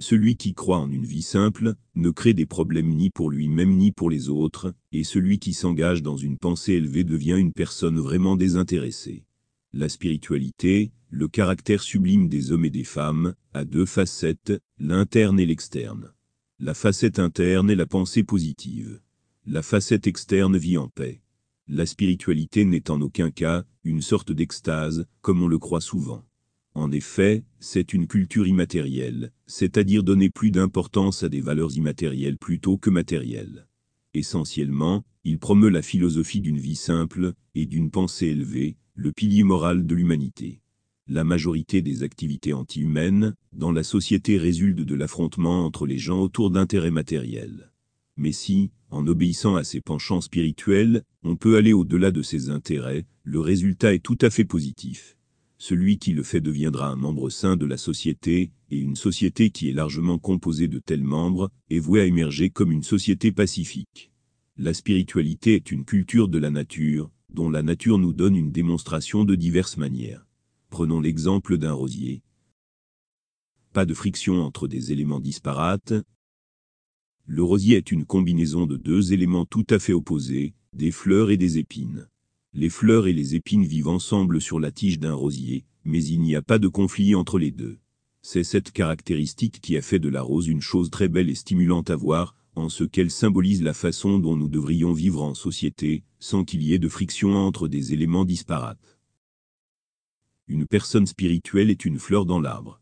Celui qui croit en une vie simple ne crée des problèmes ni pour lui-même ni pour les autres, et celui qui s'engage dans une pensée élevée devient une personne vraiment désintéressée. La spiritualité, le caractère sublime des hommes et des femmes, a deux facettes, l'interne et l'externe. La facette interne est la pensée positive. La facette externe vit en paix. La spiritualité n'est en aucun cas une sorte d'extase, comme on le croit souvent. En effet, c'est une culture immatérielle, c'est-à-dire donner plus d'importance à des valeurs immatérielles plutôt que matérielles. Essentiellement, il promeut la philosophie d'une vie simple et d'une pensée élevée, le pilier moral de l'humanité. La majorité des activités anti-humaines dans la société résultent de l'affrontement entre les gens autour d'intérêts matériels. Mais si, en obéissant à ses penchants spirituels, on peut aller au-delà de ses intérêts, le résultat est tout à fait positif. Celui qui le fait deviendra un membre sain de la société, et une société qui est largement composée de tels membres est vouée à émerger comme une société pacifique. La spiritualité est une culture de la nature, dont la nature nous donne une démonstration de diverses manières. Prenons l'exemple d'un rosier. Pas de friction entre des éléments disparates. Le rosier est une combinaison de deux éléments tout à fait opposés, des fleurs et des épines. Les fleurs et les épines vivent ensemble sur la tige d'un rosier, mais il n'y a pas de conflit entre les deux. C'est cette caractéristique qui a fait de la rose une chose très belle et stimulante à voir, en ce qu'elle symbolise la façon dont nous devrions vivre en société, sans qu'il y ait de friction entre des éléments disparates. Une personne spirituelle est une fleur dans l'arbre.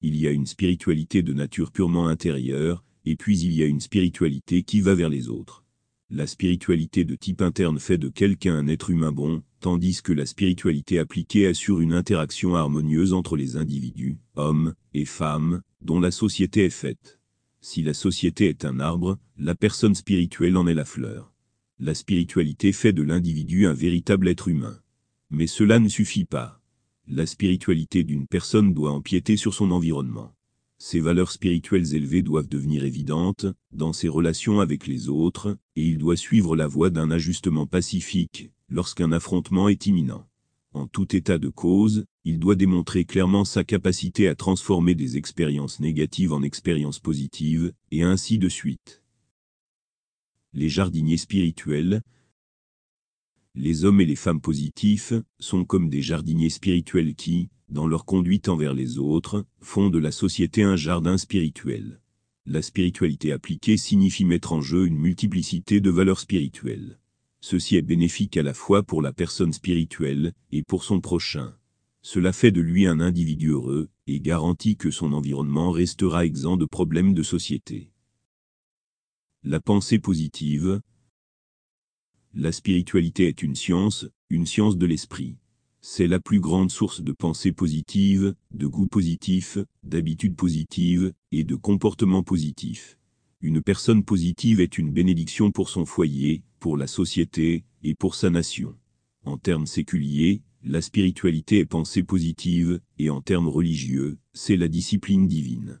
Il y a une spiritualité de nature purement intérieure, et puis il y a une spiritualité qui va vers les autres. La spiritualité de type interne fait de quelqu'un un être humain bon, tandis que la spiritualité appliquée assure une interaction harmonieuse entre les individus, hommes et femmes, dont la société est faite. Si la société est un arbre, la personne spirituelle en est la fleur. La spiritualité fait de l'individu un véritable être humain. Mais cela ne suffit pas. La spiritualité d'une personne doit empiéter sur son environnement. Ces valeurs spirituelles élevées doivent devenir évidentes dans ses relations avec les autres, et il doit suivre la voie d'un ajustement pacifique lorsqu'un affrontement est imminent. En tout état de cause, il doit démontrer clairement sa capacité à transformer des expériences négatives en expériences positives, et ainsi de suite. Les jardiniers spirituels, les hommes et les femmes positifs sont comme des jardiniers spirituels qui, dans leur conduite envers les autres, font de la société un jardin spirituel. La spiritualité appliquée signifie mettre en jeu une multiplicité de valeurs spirituelles. Ceci est bénéfique à la fois pour la personne spirituelle et pour son prochain. Cela fait de lui un individu heureux et garantit que son environnement restera exempt de problèmes de société. La pensée positive La spiritualité est une science, une science de l'esprit. C'est la plus grande source de pensée positive, de goût positif, d'habitude positive et de comportement positif. Une personne positive est une bénédiction pour son foyer, pour la société et pour sa nation. En termes séculiers, la spiritualité est pensée positive, et en termes religieux, c'est la discipline divine.